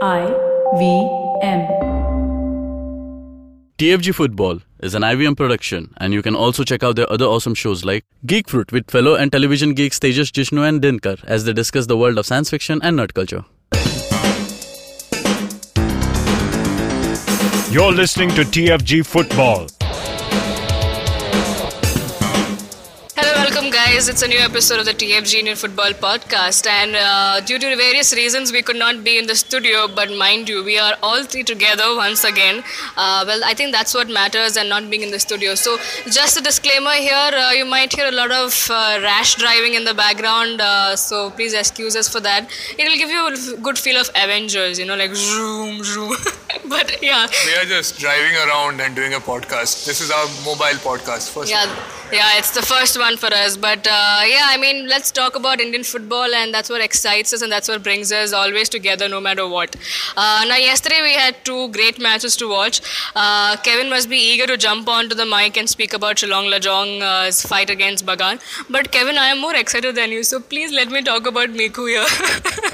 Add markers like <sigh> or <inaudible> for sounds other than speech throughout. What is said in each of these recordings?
I V M. TFG Football is an IVM production, and you can also check out their other awesome shows like Geek Fruit with fellow and television geeks Tejas Jishnu and Dinkar as they discuss the world of science fiction and nerd culture. You're listening to TFG Football. Guys. It's a new episode of the TFG Indian Football Podcast, and uh, due to various reasons, we could not be in the studio. But mind you, we are all three together once again. Uh, well, I think that's what matters, and not being in the studio. So, just a disclaimer here: uh, you might hear a lot of uh, rash driving in the background, uh, so please excuse us for that. It will give you a good feel of Avengers, you know, like zoom, zoom. <laughs> but yeah, We are just driving around and doing a podcast. This is our mobile podcast. First Yeah, yeah, it's the first one for us. But uh, yeah, I mean, let's talk about Indian football, and that's what excites us, and that's what brings us always together, no matter what. Uh, now, yesterday we had two great matches to watch. Uh, Kevin must be eager to jump onto the mic and speak about Shillong Lajong's fight against Bagan. But Kevin, I am more excited than you, so please let me talk about Miku here. <laughs>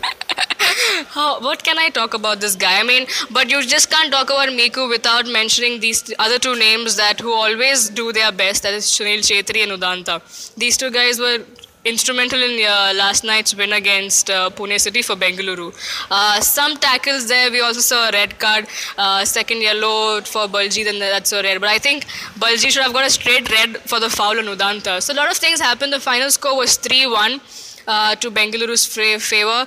How, what can I talk about this guy? I mean, but you just can't talk about Miku without mentioning these other two names that who always do their best. That is Sunil Chhetri and Udanta. These two guys were instrumental in uh, last night's win against uh, Pune City for Bengaluru. Uh, some tackles there. We also saw a red card, uh, second yellow for Baljeet, then that's a red. But I think Baljeet should have got a straight red for the foul on Udanta. So a lot of things happened. The final score was 3-1 uh, to Bengaluru's favor.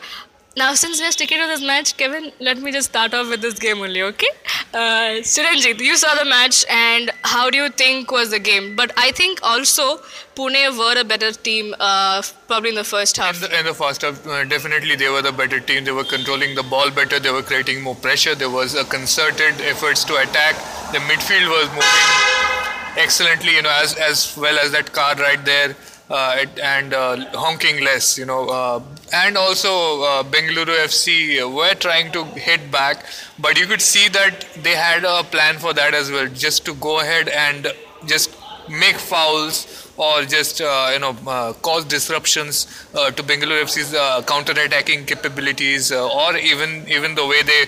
Now, since we're sticking to this match, Kevin, let me just start off with this game only, okay? Uh, Suranjit, you saw the match, and how do you think was the game? But I think also Pune were a better team, uh, probably in the first half. In the, in the first half, uh, definitely they were the better team. They were controlling the ball better. They were creating more pressure. There was a concerted efforts to attack. The midfield was moving excellently, you know, as as well as that car right there. Uh, it- and uh, honking less, you know, uh, and also uh, Bengaluru FC were trying to hit back, but you could see that they had a plan for that as well, just to go ahead and just make fouls or just uh, you know uh, cause disruptions uh, to Bengaluru FC's uh, counter-attacking capabilities, uh, or even even the way they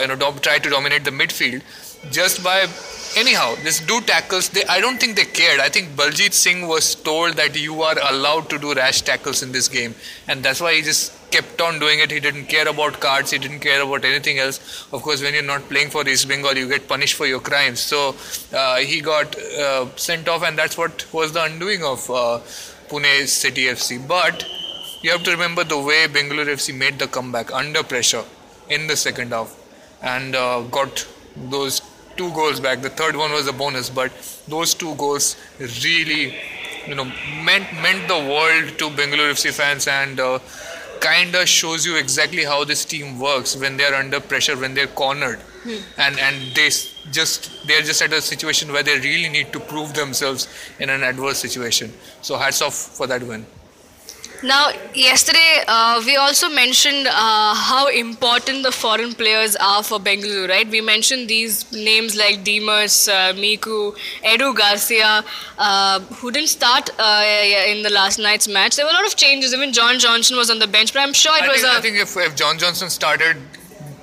you know dom- try to dominate the midfield, just by anyhow this do tackles. They I don't think they cared. I think Baljeet Singh was told that you are allowed to do rash tackles in this game, and that's why he just kept on doing it. He didn't care about cards. He didn't care about anything else. Of course, when you're not playing for East Bengal, you get punished for your crimes. So uh, he got uh, sent off, and that's what was the undoing of uh, Pune City FC. But you have to remember the way Bengaluru FC made the comeback under pressure in the second half, and uh, got those two goals back. The third one was a bonus, but those two goals really, you know, meant meant the world to Bengaluru FC fans and. Uh, kind of shows you exactly how this team works when they're under pressure when they're cornered and and they just they're just at a situation where they really need to prove themselves in an adverse situation so hats off for that win Now, yesterday uh, we also mentioned uh, how important the foreign players are for Bengaluru, right? We mentioned these names like Dimas, uh, Miku, Edu Garcia, uh, who didn't start uh, in the last night's match. There were a lot of changes. Even John Johnson was on the bench, but I'm sure it I was think, a. I think if, if John Johnson started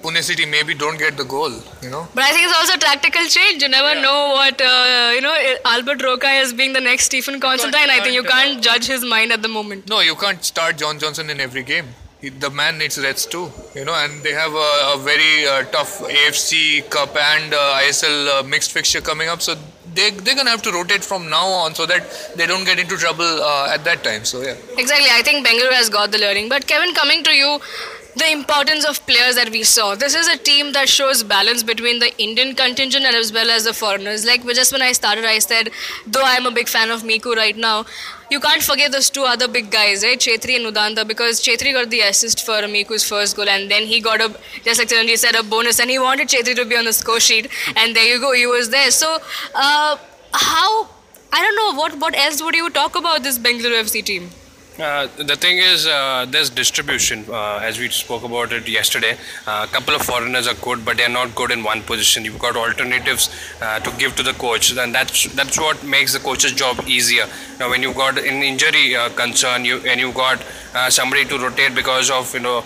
Pune City maybe don't get the goal you know But I think it's also a tactical change. You never Yeah. know what, uh, you know, Albert Roca as being the next Stephen Constantine. I think you can't, judge his mind at the moment. No, you can't start John Johnson in every game. He, the man needs rest too, you know, and they have a, a very uh, tough AFC Cup and uh, ISL uh, mixed fixture coming up. So they, they're going to have to rotate from now on so that they don't get into trouble uh, at that time. So, yeah. Exactly. I think Bengaluru has got the learning. But Kevin, coming to you, the importance of players that we saw. This is a team that shows balance between the Indian contingent and as well as the foreigners. Like just when I started, I said, though I'm a big fan of Miku right now, you can't forget those two other big guys, right? Chhetri and Udanta, because Chhetri got the assist for Miku's first goal, and then he got a, just like Chiranjeev said, a bonus, and he wanted Chhetri to be on the score sheet, and there you go, he was there. So, uh, how? I don't know what what else would you talk about this Bengaluru FC team? Uh, the thing is, uh, there's distribution. Uh, as we spoke about it yesterday, a couple of foreigners are good, but they're not good in one position. You've got alternatives uh, to give to the coach, and that's that's what makes the coach's job easier. Now, when you've got an injury uh, concern, you and you've got uh, somebody to rotate because of you know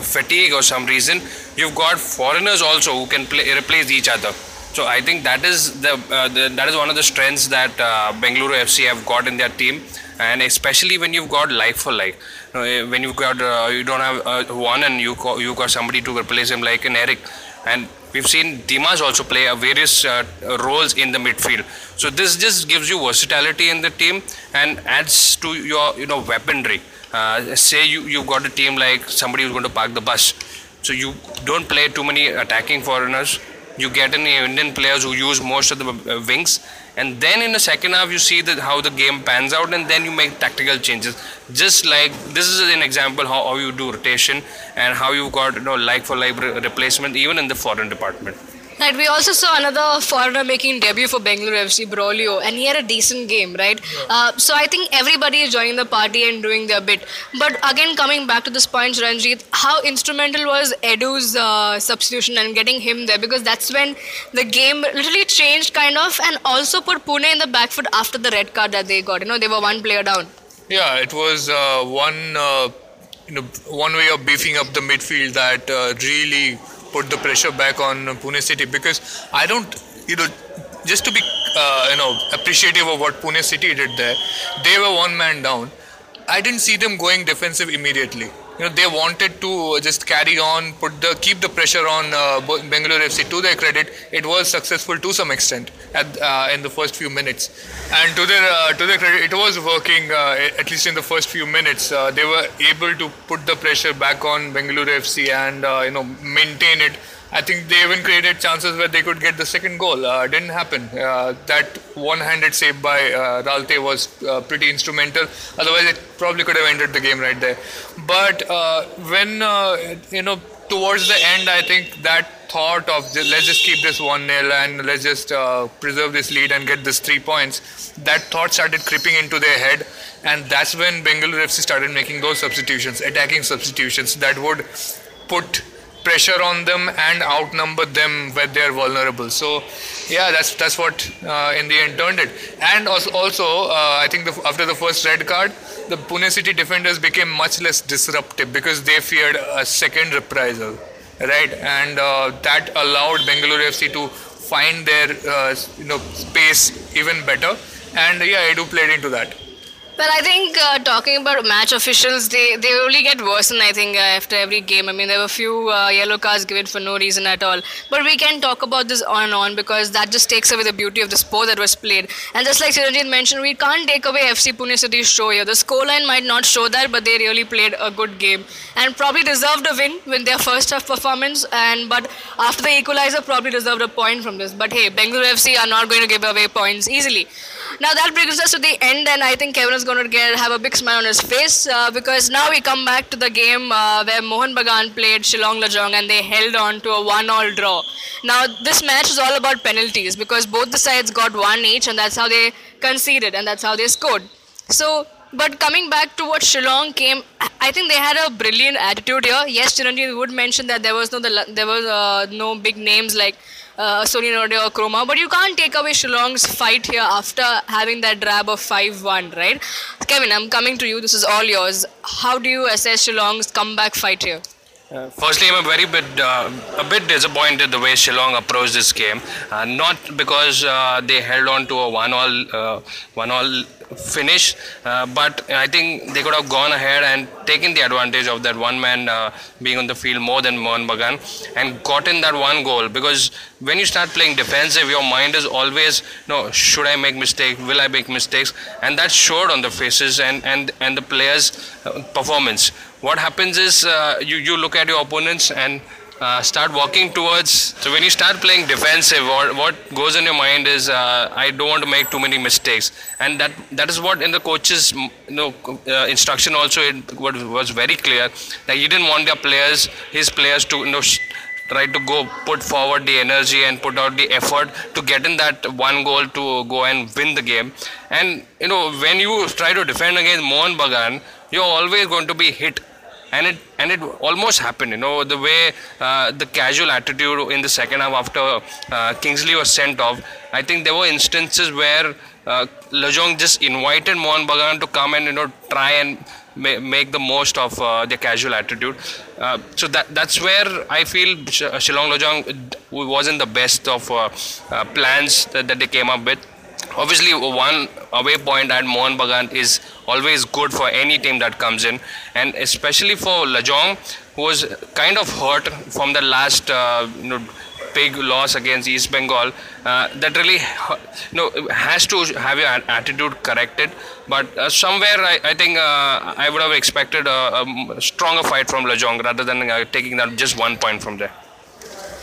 fatigue or some reason, you've got foreigners also who can play, replace each other. So I think that is the, the that is one of the strengths that Bengaluru FC have got in their team and especially when you've got like for like you know, eh, when you've got uh, you don't have uh, one and you you got somebody to replace him like an Eric. And we've seen Dimas also play various uh, roles in the midfield. So this just gives you versatility in the team and adds to your you know weaponry. Uh, say you you've got a team like somebody who's going to park the bus. So you don't play too many attacking foreigners you get any Indian players who use most of the uh, wings and then in the second half you see that how the game pans out and then you make tactical changes. Just like this is an example how, how you do rotation and how you've got you know like for like re- replacement even in the foreign department Right, we also saw another foreigner making debut for Bengaluru FC, Braulio, and he had a decent game, right? Yeah. Uh, so I think everybody is joining the party and doing their bit. But again, coming back to this point, Ranjit, how instrumental was Edu's uh, substitution and getting him there? Because that's when the game literally changed, kind of, and also put Pune in the back foot after the red card that they got. You know, they were one player down. Yeah, it was uh, one. Uh, you know, one way of beefing up the midfield that uh, really put the pressure back on Pune City because I don't, you know, just to be, uh, you know, appreciative of what Pune City did there, they were one man down. I didn't see them going defensive immediately you know they wanted to just carry on, put the keep the pressure on uh, Bengaluru FC. To their credit, it was successful to some extent at uh, in the first few minutes, and to their uh, to their credit, it was working uh, at least in the first few minutes. Uh, they were able to put the pressure back on Bengaluru FC and uh, you know maintain it I think they even created chances where they could get the second goal. Uh, didn't happen. Uh, that one-handed save by uh, Ralte was uh, pretty instrumental. Otherwise, it probably could have ended the game right there. But uh, when uh, you know towards the end, I think that thought of let's just keep this one 0 and let's just uh, preserve this lead and get this three points. That thought started creeping into their head, and that's when Bengaluru FC started making those substitutions, attacking substitutions that would put pressure on them and outnumber them when they're vulnerable. So, yeah, that's that's what uh, in the end turned it. And also, also uh, I think the, after the first red card, the Pune City defenders became much less disruptive because they feared a second reprisal, right? And uh, that allowed Bengaluru FC to find their uh, you know space even better. And yeah, Edu played into that. Well, I think uh, talking about match officials, they, they only get worse, and I think uh, after every game. I mean, there were a few uh, yellow cards given for no reason at all. But we can talk about this on and on because that just takes away the beauty of the sport that was played. And just like Chiranjit mentioned, we can't take away FC Pune City's show here. The scoreline might not show that, but they really played a good game and probably deserved a win with their first half performance. And but after the equalizer, probably deserved a point from this. But hey, Bengaluru FC are not going to give away points easily. Now that brings us to the end, and I think Kevin is going to get have a big smile on his face uh, because now we come back to the game uh, where Mohun Bagan played Shillong Lajong and they held on to a one-all draw. Now this match is all about penalties because both the sides got one each, and that's how they conceded and that's how they scored. So but coming back to what Shillong came, I think they had a brilliant attitude here. Yes, Chiranjeev would mention that there was no the, there was uh, no big names like uh, Sony Norde or Chroma, but you can't take away Shillong's fight here after having that drab of 5-1, right? Kevin, I'm coming to you. This is all yours. How do you assess Shillong's comeback fight here? Firstly, I'm a very bit uh, a bit disappointed the way Shillong approached this game. Uh, not because uh, they held on to a one-all uh, one-all finish, uh, but I think they could have gone ahead and taken the advantage of that one man uh, being on the field more than Mohun Bagan and gotten that one goal. Because when you start playing defensive, your mind is always, no, should I make mistakes? Will I make mistakes? And that showed on the faces and and and the players' performance. What happens is uh, you you look at your opponents and uh, start walking towards. So when you start playing defensive, or what goes in your mind is, uh, I don't want to make too many mistakes, and that that is what in the coach's you know uh, instruction also it was very clear that he didn't want their players, his players to you know tried to go put forward the energy and put out the effort to get in that one goal to go and win the game. And you know, when you try to defend against Mohun Bagan, you're always going to be hit and it and it almost happened. You know the way uh, the casual attitude in the second half after uh, Kingsley was sent off. I think there were instances where uh, Lajong just invited Mohun Bagan to come and you know try and ma- make the most of uh, their casual attitude. Uh, so that that's where I feel Sh- Shillong Lajong wasn't the best of uh, uh, plans that, that they came up with obviously one away point at Mohun Bagan is always good for any team that comes in. And especially for Lajong who was kind of hurt from the last uh, you know big loss against East Bengal uh, that really you know has to have your attitude corrected. But uh, somewhere I, I think uh, I would have expected a, a stronger fight from Lajong rather than uh, taking that just one point from there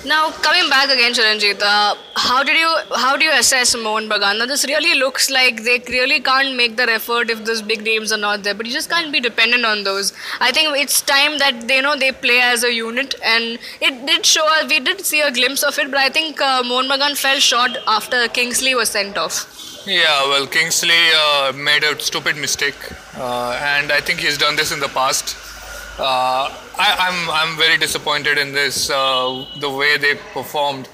Now coming back again, Charanjit, uh, how did you how do you assess Mohun Bagan? Now this really looks like they really can't make their effort if those big names are not there, but you just can't be dependent on those. I think it's time that they know they play as a unit, and it did show. We did see a glimpse of it, but I think uh, Mohun Bagan fell short after Kingsley was sent off. Yeah, well, Kingsley uh, made a stupid mistake, uh, and I think he's done this in the past. Uh, I, I'm I'm very disappointed in this uh, the way they performed.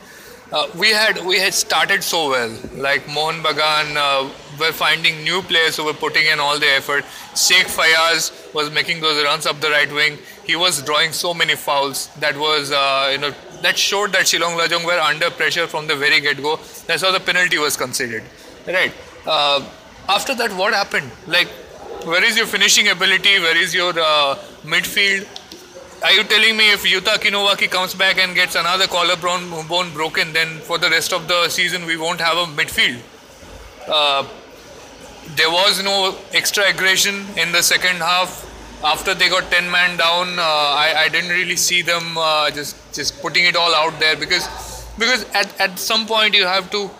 Uh, we had we had started so well, like Mohun Bagan uh, were finding new players who were putting in all the effort. Sheikh Fayaz was making those runs up the right wing. He was drawing so many fouls that was uh, you know that showed that Shillong Lajong were under pressure from the very get-go. That's how the penalty was conceded. Right. Uh, after that, what happened? Like, where is your finishing ability? Where is your uh, midfield? Are you telling me if Yuta Kinowaki comes back and gets another collarbone bone broken, then for the rest of the season we won't have a midfield? Uh, there was no extra aggression in the second half. After they got 10 man down, uh, I, I didn't really see them uh, just just putting it all out there because because at, at some point you have to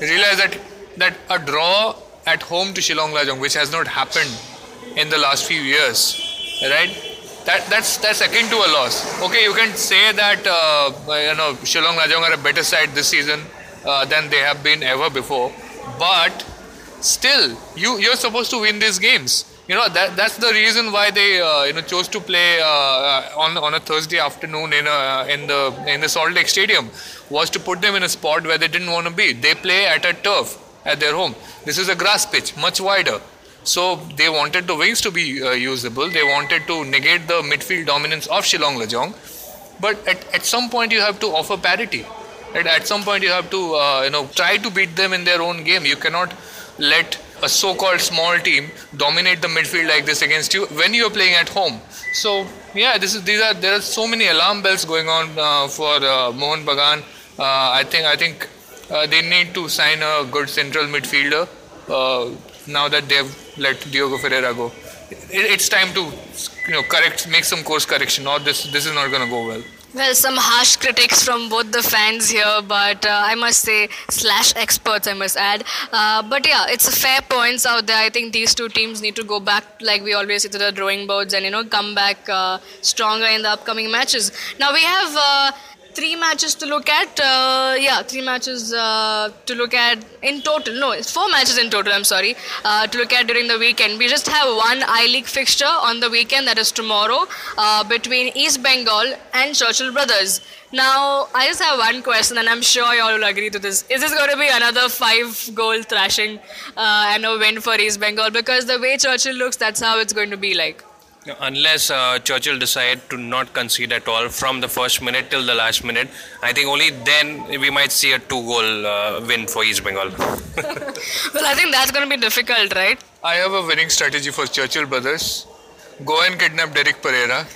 realize that that a draw at home to Shillong Lajong, which has not happened in the last few years, right? That that's that's akin to a loss. Okay, you can say that uh, you know Shillong Lajong are a better side this season uh, than they have been ever before, but still you you're supposed to win these games. You know that that's the reason why they uh, you know chose to play uh, on on a Thursday afternoon in a, in the in the Salt Lake Stadium was to put them in a spot where they didn't want to be. They play at a turf at their home. This is a grass pitch, much wider. So they wanted the wings to be uh, usable. They wanted to negate the midfield dominance of Shillong Lajong. But at, at some point you have to offer parity. Right? At some point you have to uh, you know try to beat them in their own game. You cannot let a so-called small team dominate the midfield like this against you when you are playing at home. So yeah, this is these are there are so many alarm bells going on uh, for uh, Mohun Bagan. Uh, I think I think uh, they need to sign a good central midfielder uh, now that they've let Diogo Ferreira go. It, it's time to you know correct, make some course correction. Or this this is not going to go well. Well, some harsh critics from both the fans here, but uh, I must say, slash experts, I must add. Uh, but yeah, it's fair points out there. I think these two teams need to go back, like we always say, to the drawing boards and, you know, come back uh, stronger in the upcoming matches. Now, we have uh, three matches to look at. Uh, yeah, three matches uh, to look at in total. No, it's four matches in total. I'm sorry. Uh, to look at during the weekend. We just have one I League fixture on the weekend. That is tomorrow uh, between East Bengal and Churchill Brothers. Now, I just have one question, and I'm sure you all will agree to this. Is this going to be another five-goal thrashing uh, and a win for East Bengal? Because the way Churchill looks, that's how it's going to be like. No, Unless uh, Churchill decide to not concede at all from the first minute till the last minute, I think only then we might see a two-goal uh, win for East Bengal. <laughs> Well, I think that's going to be difficult, right? I have a winning strategy for Churchill Brothers. Go and kidnap Derek Pereira,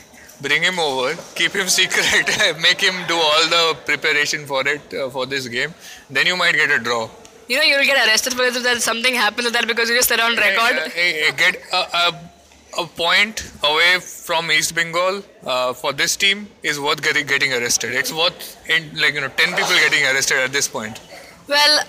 bring him over, keep him <laughs> secret, <laughs> make him do all the preparation for it uh, for this game. Then you might get a draw. You know, you'll get arrested for it if there's something happens to that because you just said on record. Uh, uh, uh, get a, point away from East Bengal uh, for this team is worth getting, getting arrested. It's worth in, like you know ten people getting arrested at this point. Well,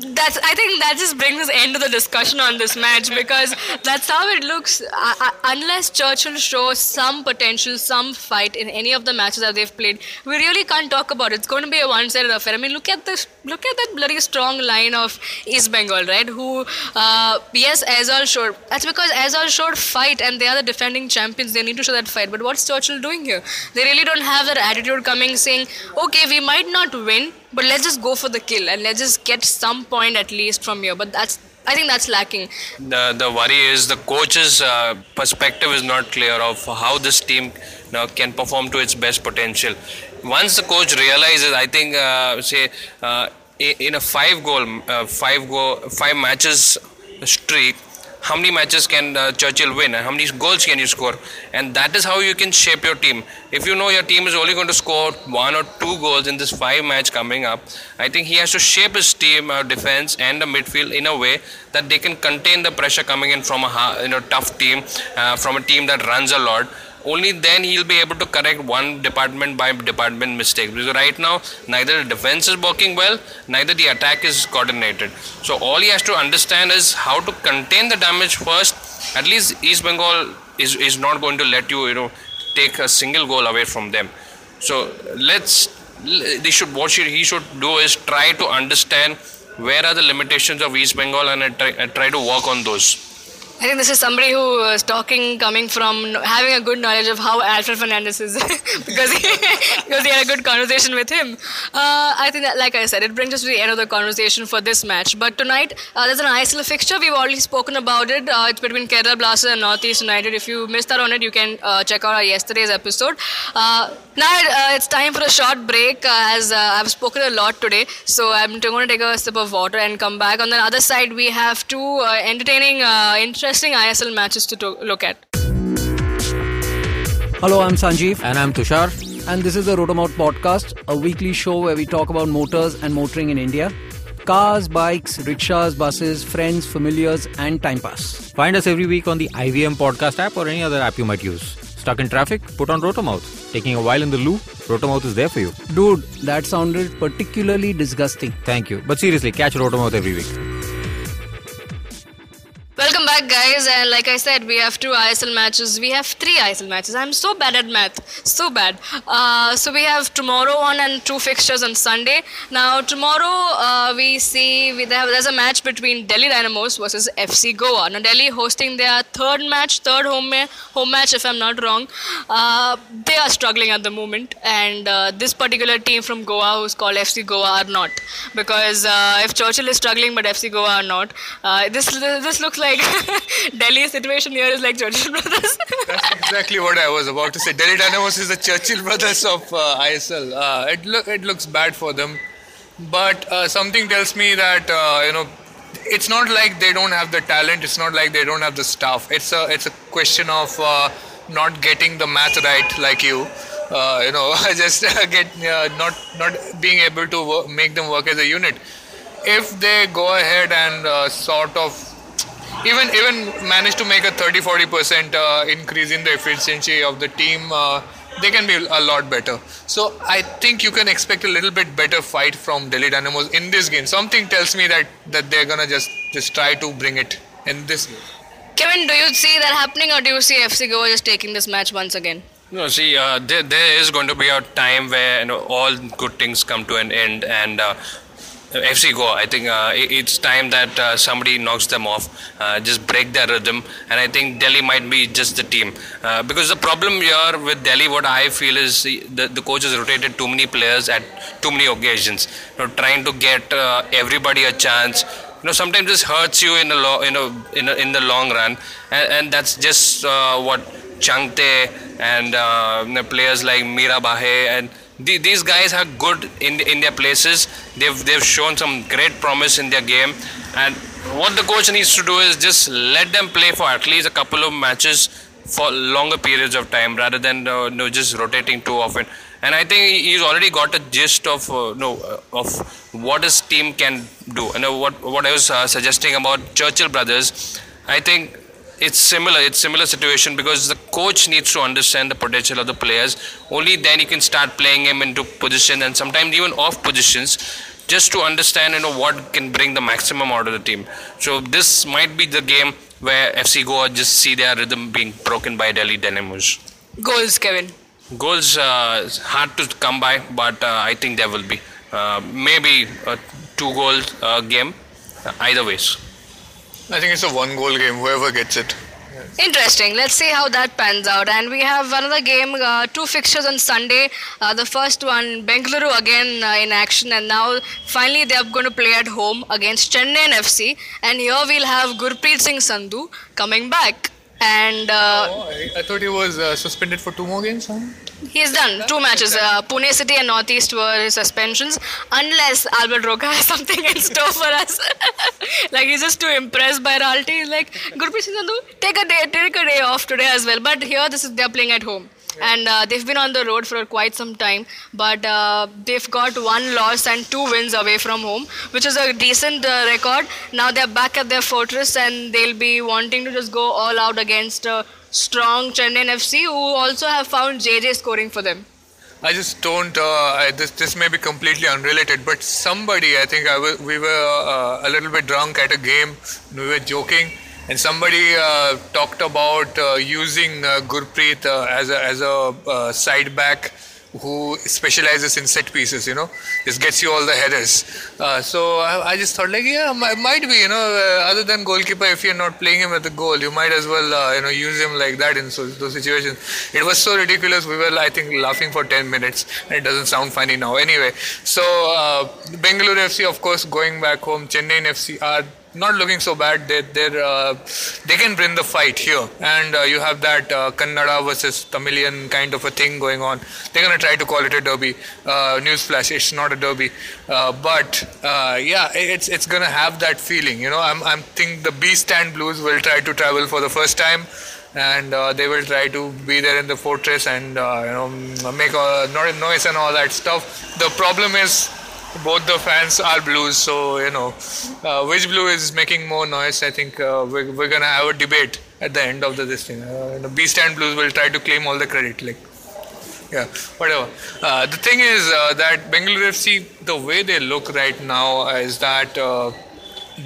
that's I think that just brings us end to the discussion on this match because that's how it looks. Uh, uh, unless Churchill shows some potential, some fight in any of the matches that they've played, we really can't talk about it. It's going to be a one-sided affair. I mean, look at this. Look at that bloody strong line of East Bengal, right? Who, uh, yes, Aizawl showed. That's because Aizawl showed fight, and they are the defending champions. They need to show that fight. But what's Churchill doing here? They really don't have that attitude coming, saying, "Okay, we might not win." But let's just go for the kill and let's just get some point at least from here. But that's I think that's lacking. The the worry is the coach's uh, perspective is not clear of how this team know, can perform to its best potential. Once the coach realizes, I think, uh, say uh, in a five goal, uh, five goal, five matches streak how many matches can uh, Churchill win and how many goals can you score? And that is how you can shape your team. If you know your team is only going to score one or two goals in this five match coming up I think he has to shape his team uh, defense and the midfield in a way that they can contain the pressure coming in from a you know tough team uh, from a team that runs a lot only then he'll be able to correct one department by department mistake. Because right now neither the defense is working well neither the attack is coordinated. So all he has to understand is how to contain the damage first. At least east bengal is, is not going to let you you know take a single goal away from them. So let's they should what he should do is try to understand where are the limitations of east bengal and uh, try, uh, try to work on those I think this is somebody who is talking coming from having a good knowledge of how Alfred Fernandes is <laughs> because he, <laughs> because he had a good conversation with him. Uh, I think that, like I said, it brings us to the end of the conversation for this match. But tonight, uh, there's an ISL fixture. We've already spoken about it. Uh, it's between Kerala Blasters and Northeast United. If you missed out on it, you can uh, check out our yesterday's episode. Uh, now uh, it's time for a short break as I've spoken a lot today. So I'm going to take a sip of water and come back. On the other side, we have two entertaining, interesting interesting ISL matches to, to look at. Hello, I'm Sanjeev. And I'm Tushar. And this is the Rotomouth Podcast, a weekly show where we talk about motors and motoring in India. Cars, bikes, rickshaws, buses, friends, familiars, and time pass. Find us every week on the IVM Podcast app or any other app you might use. Stuck in traffic? Put on Rotomouth. Taking a while in the loo? Rotomouth is there for you. Dude, that sounded particularly disgusting. Thank you. But seriously, catch Rotomouth every week. Welcome back, guys. And like I said, we have two ISL matches. We have three ISL matches. I'm so bad at math, so bad. Uh, so we have tomorrow on and two fixtures on Sunday. Now tomorrow uh, we see we there's a match between Delhi Dynamos versus FC Goa. Now Delhi hosting their third match, third home home match, if I'm not wrong. Uh, they are struggling at the moment, and uh, this particular team from Goa, who's called FC Goa, are not because uh, if Churchill is struggling, but FC Goa are not. Uh, this this looks like <laughs> Delhi situation here is like Churchill Brothers. <laughs> That's exactly what I was about to say. Delhi Dynamos is the Churchill Brothers of uh, ISL. Uh, it look it looks bad for them, but uh, something tells me that uh, you know it's not like they don't have the talent. It's not like they don't have the staff. It's a it's a question of uh, not getting the math right, like you. Uh, you know, <laughs> just get not not being able to work, make them work as a unit. If they go ahead and sort of even even manage to make a 30 40 percent uh, increase in the efficiency of the team uh, they can be a lot better. So i think you can expect a little bit better fight from delhi dynamos in this game. Something tells me that that they're gonna just just try to bring it in this game. Kevin do you see that happening or do you see fc goa just taking this match once again? No, see, uh, there, there is going to be a time where you know, all good things come to an end, and uh, FC Goa. I think uh, it's time that uh, somebody knocks them off, uh, just break their rhythm, and I think Delhi might be just the team. Uh, because the problem here with Delhi, what I feel is the, the coach has rotated too many players at too many occasions. You know, trying to get uh, everybody a chance. You know, sometimes this hurts you in the lo- you know in, a, in the long run, and, and that's just uh, what Chhangte and players like Mira Bahe and the, these guys are good in in their places. They've they've shown some great promise in their game, and what the coach needs to do is just let them play for at least a couple of matches for longer periods of time rather than uh, no just rotating too often. And I think he's already got a gist of uh, no uh, of what his team can do. And uh, what what I was uh, suggesting about Churchill brothers, I think it's similar. It's similar situation because the coach needs to understand the potential of the players. Only then you can start playing him into position and sometimes even off positions just to understand you know what can bring the maximum out of the team. So this might be the game where FC Goa just see their rhythm being broken by Delhi Dynamos. Goals, Kevin. Goals uh, hard to come by, but uh, I think there will be uh, maybe a two goal uh, game. Uh, either ways. I think it's a one goal game, whoever gets it. Interesting. Let's see how that pans out. And we have another game, uh, two fixtures on Sunday. Uh, the first one, Bengaluru again uh, in action, and now finally they are going to play at home against Chennai FC. And here we'll have Gurpreet Singh Sandhu coming back. And uh, Oh, I, I thought he was uh, suspended for two more games. Huh? He's done two matches. Uh, Pune City and Northeast were his suspensions, unless Albert Roca has <laughs> something in store for us. <laughs> like he's just too impressed by Ralte. He's like, Gurpreet Singh Sandhu, take a day, take a day off today as well. But here, this is they're playing at home. And uh, they've been on the road for quite some time, but uh, they've got one loss and two wins away from home, which is a decent uh, record. Now they're back at their fortress, and they'll be wanting to just go all out against uh, strong Chennai FC, who also have found JJ scoring for them. I just don't. Uh, I, this this may be completely unrelated, but somebody, I think I was, we were uh, a little bit drunk at a game. We were joking, and somebody uh, talked about uh, using uh, Gurpreet uh, as a as a side back who specializes in set pieces. You know, just gets you all the headers. Uh, so I, I just thought like, yeah, m- might be. You know, uh, other than goalkeeper, if you're not playing him at the goal, you might as well uh, you know use him like that in so, those situations. It was so ridiculous. We were I think laughing for 10 minutes, and it doesn't sound funny now. Anyway, so uh, Bengaluru FC, of course, going back home. Chennai FC are not looking so bad. They they're, uh, they can bring the fight here, and uh, you have that uh, Kannada versus Tamilian kind of a thing going on. They're gonna try to call it a derby. Uh, newsflash: it's not a derby, uh, but uh, yeah, it's it's gonna have that feeling. You know, I'm I'm think the B stand Blues will try to travel for the first time. And uh, they will try to be there in the fortress and uh, you know make a noise and all that stuff. The problem is both the fans are blues so you know uh, which blue is making more noise i think uh, we're, we're gonna have a debate at the end of the this thing. Uh, the b stand blues will try to claim all the credit like yeah whatever. Uh, the thing is uh, that bengaluru fc the way they look right now is that uh,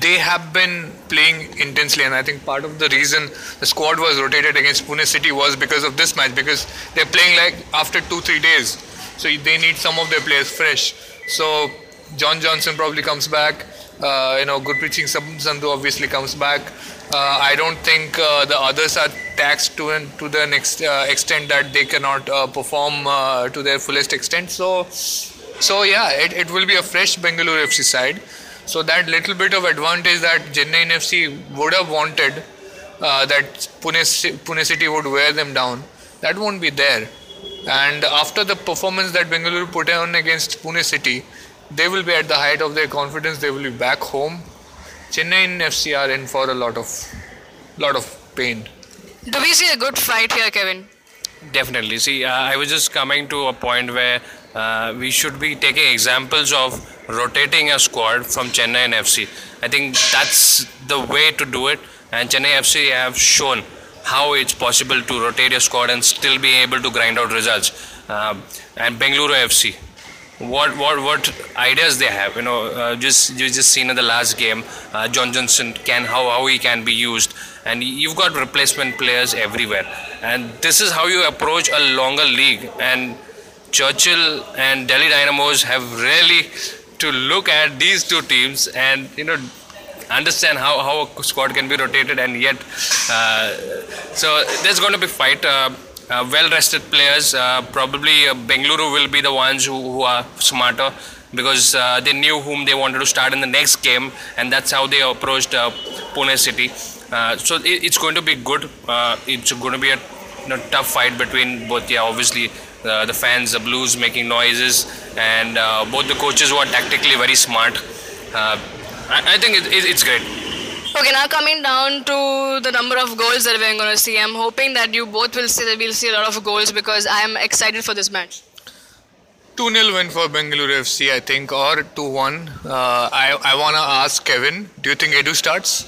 they have been playing intensely and i think part of the reason the squad was rotated against pune city was because of this match because they're playing like after two three days. So they need some of their players fresh so John Johnson probably comes back. Uh, you know, Gurpreet Singh Sandhu obviously comes back. Uh, I don't think uh, the others are taxed to to the next uh, extent that they cannot uh, perform uh, to their fullest extent. So, so yeah, it, it will be a fresh Bengaluru FC side. So that little bit of advantage that Chennai FC would have wanted, that Pune, Pune City would wear them down, that won't be there. And after the performance that Bengaluru put on against Pune City, they will be at the height of their confidence. They will be back home. Chennaiyin FC are in for a lot of, lot of pain. Do we see a good fight here, Kevin? Definitely. See, uh, I was just coming to a point where uh, we should be taking examples of rotating a squad from Chennaiyin FC. I think that's the way to do it. And Chennai FC have shown how it's possible to rotate your squad and still be able to grind out results. Um, and Bengaluru FC, what what what ideas they have you know uh, just you just seen in the last game uh, John Johnson can how how he can be used. And you've got replacement players everywhere. And this is how you approach a longer league. And Churchill and Delhi Dynamos have really to look at these two teams and you know understand how, how a squad can be rotated and yet uh, so there's going to be fight uh, uh, well rested players. Uh, probably uh, Bengaluru will be the ones who, who are smarter because uh, they knew whom they wanted to start in the next game and that's how they approached Pune City. So it, it's going to be good. It's going to be a you know, tough fight between both yeah obviously the fans the blues making noises and both the coaches were tactically very smart. Uh, I, I think it, it, it's great Okay, now coming down to the number of goals that we're going to see, I'm hoping that you both will see that we'll see a lot of goals because I am excited for this match. 2 0 win for Bengaluru FC, I think, or 2 1. Uh, I, I want to ask Kevin, do you think Edu starts?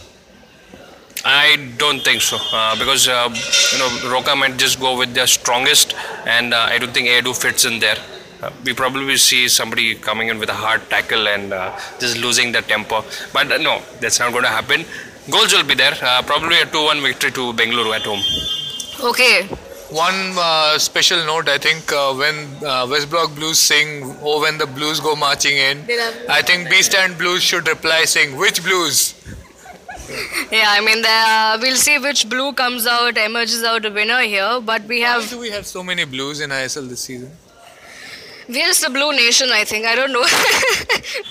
I don't think so uh, because uh, you know Roca might just go with their strongest, and uh, I don't think Edu fits in there. Uh, we probably will see somebody coming in with a hard tackle and uh, just losing the tempo. But uh, no, that's not going to happen. Goals will be there. Uh, probably a 2-1 victory to Bengaluru at home. Okay. One uh, special note, I think, uh, when uh, West Block Blues sing "Oh When the Blues Go Marching In," I think B Stand Blues should reply saying "Which Blues?" <laughs> Yeah, I mean, the, we'll see which blue comes out, emerges out a winner here. But we Why have do we have so many Blues in ISL this season? We're just the Blue Nation, I think. I don't know.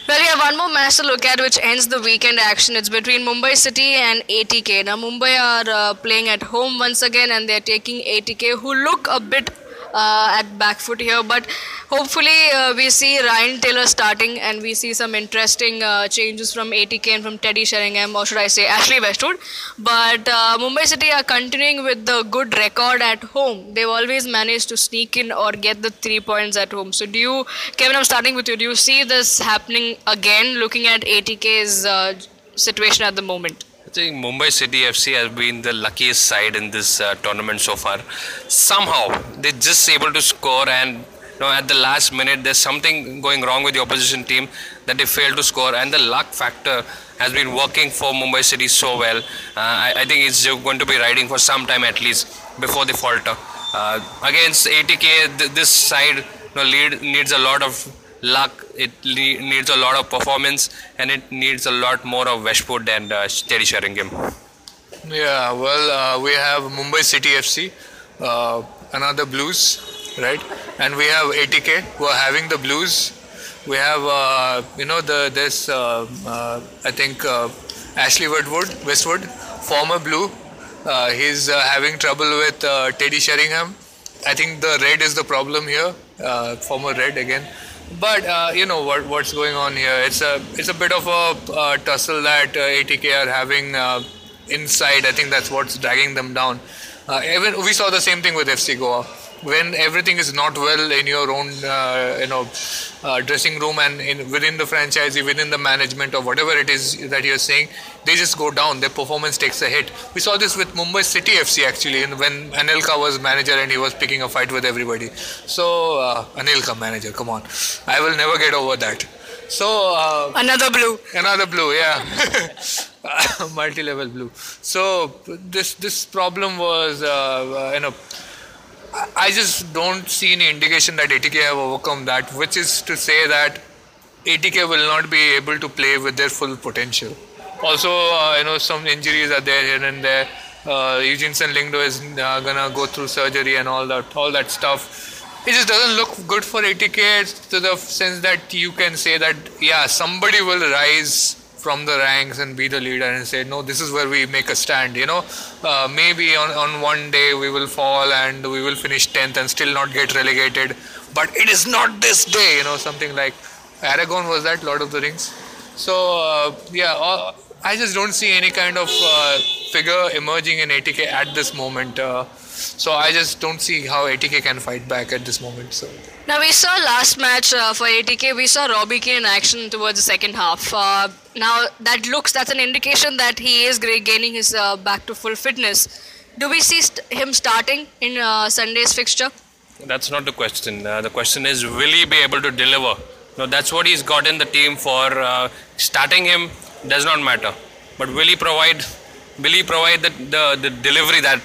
well, we have one more match to look at, which ends the weekend action. It's between Mumbai City and ATK. Now, Mumbai are uh, playing at home once again, and they're taking ATK, who look a bit at back foot here. But hopefully, uh, we see Ryan Taylor starting, and we see some interesting uh, changes from ATK and from Teddy Sheringham, or should I say Ashley Westwood. But uh, Mumbai City are continuing with the good record at home. They've always managed to sneak in or get the three points at home. So, do you, Kevin, I'm starting with you. Do you see this happening again, looking at ATK's uh, situation at the moment? I think Mumbai City FC has been the luckiest side in this uh, tournament so far. Somehow they're just able to score, and you know, at the last minute, there's something going wrong with the opposition team that they fail to score, and the luck factor has been working for Mumbai City so well. Uh, I, I think it's going to be riding for some time at least before they falter. Uh, against ATK, th- this side you know, lead needs a lot of luck. It le- needs a lot of performance, and it needs a lot more of Westwood and uh, Teddy Sheringham. Yeah, well, uh, we have Mumbai City FC, uh, another Blues, right? And we have ATK who are having the Blues. We have, uh, you know, the this uh, uh, I think uh, Ashley Westwood, Westwood, former Blue. He's having trouble with Teddy Sheringham. I think the red is the problem here. Former red again. But uh, you know what what's going on here? It's a it's a bit of a uh, tussle that uh, ATK are having uh, inside. I think that's what's dragging them down. Uh, even we saw the same thing with FC Goa. When everything is not well in your own, uh, you know, uh, dressing room and in, within the franchise, within the management or whatever it is that you're saying, they just go down. Their performance takes a hit. We saw this with Mumbai City FC actually, when Anelka was manager and he was picking a fight with everybody. So uh, Anelka manager, come on, I will never get over that. So uh, Another blue. Another blue, yeah. <laughs> Multi-level blue. So this this problem was, uh, uh, you know, I- just don't see any indication that ATK have overcome that, which is to say that ATK will not be able to play with their full potential. Also, uh, you know, some injuries are there here and there. Uh, Eugene Lyngdoh is uh, gonna go through surgery and all that, all that stuff. It just doesn't look good for ATK to the sense that you can say that yeah, somebody will rise from the ranks and be the leader and say no, this is where we make a stand. You know, uh, maybe on on one day we will fall and we will finish tenth and still not get relegated, but it is not this day. You know, something like Aragorn was that Lord of the Rings. So uh, yeah, uh, I just don't see any kind of uh, figure emerging in ATK at this moment. So I just don't see how ATK can fight back at this moment. So Now we saw last match uh, for ATK. We saw Robbie Keane in action towards the second half. Uh, now that looks that's an indication that he is gaining his uh, back to full fitness. Do we see st- him starting in uh, Sunday's fixture? That's not the question. Uh, the question is, will he be able to deliver? No, that's what he's got in the team for. Uh, starting him does not matter, but will he provide? Will he provide the the, the delivery that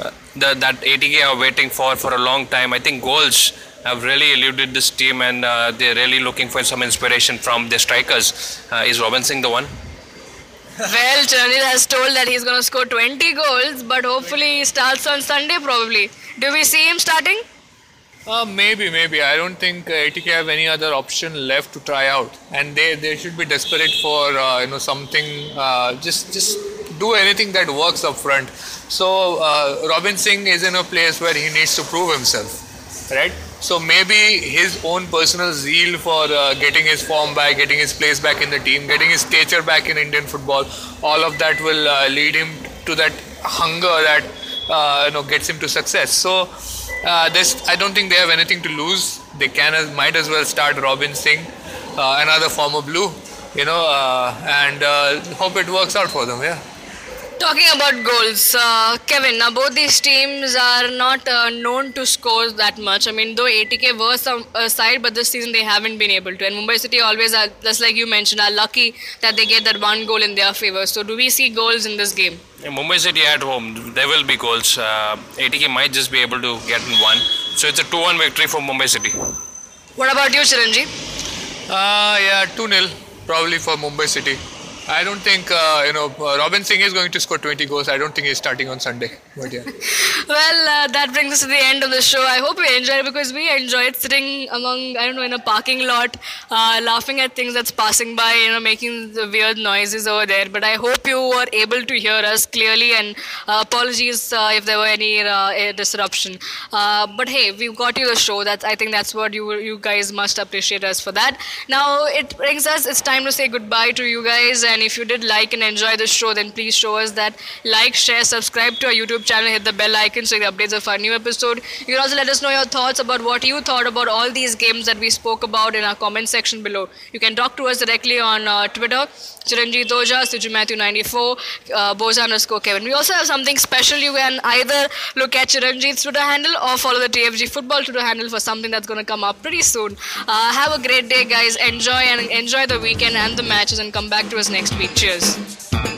uh, the, that ATK are waiting for for a long time? I think goals have really eluded this team, and uh, they're really looking for some inspiration from their strikers. Uh, is Robin Singh the one? Well, Chanil has told that he's going to score 20 goals, but hopefully he starts on Sunday probably. Do we see him starting? uh, maybe, maybe I don't think uh, ATK have any other option left to try out, and they they should be desperate for uh, you know something. Uh, just just do anything that works up front. So uh, Robin Singh is in a place where he needs to prove himself, right? So maybe his own personal zeal for uh, getting his form back, getting his place back in the team, getting his stature back in Indian football, all of that will uh, lead him to that hunger that uh, you know gets him to success. So uh, this, I don't think they have anything to lose. They can might as well start Robin Singh, uh, another former blue, you know, uh, and hope it works out for them. Yeah. Talking about goals, uh, Kevin. Now both these teams are not uh, known to score that much. I mean, though ATK were some uh, side, but this season they haven't been able to. And Mumbai City always, are, just like you mentioned, are lucky that they get that one goal in their favor. So, do we see goals in this game? In Mumbai City at home, there will be goals. Uh, ATK might just be able to get in one. So it's a 2-1 victory for Mumbai City. What about you, Chiranji? Uh, yeah, 2 0 probably for Mumbai City. I don't think, uh, you know, Robin Singh is going to score 20 goals. I don't think he's starting on Sunday. <laughs> Well, uh, that brings us to the end of the show. I hope you enjoyed it because we enjoyed sitting among, I don't know, in a parking lot, uh, laughing at things that's passing by, you know, making the weird noises over there. But I hope you were able to hear us clearly and uh, apologies uh, if there were any uh, disruption. Uh, but hey, we've got you the show. That's I think that's what you you guys must appreciate us for that. Now it brings us. It's time to say goodbye to you guys. And if you did like and enjoy the show, then please show us that. Like, share, subscribe to our YouTube channel, hit the bell icon so you get updates of our new episode. You can also let us know your thoughts about what you thought about all these games that we spoke about in our comment section below. You can talk to us directly on uh, Twitter. Chiranjit Oja, Suju Matthew 94, uh, Boza underscore Kevin. We also have something special. You can either look at Chiranjit's Twitter handle or follow the TFG football Twitter handle for something that's going to come up pretty soon. Uh, have a great day, guys. Enjoy and enjoy the weekend and the matches and come back to us next week. Cheers.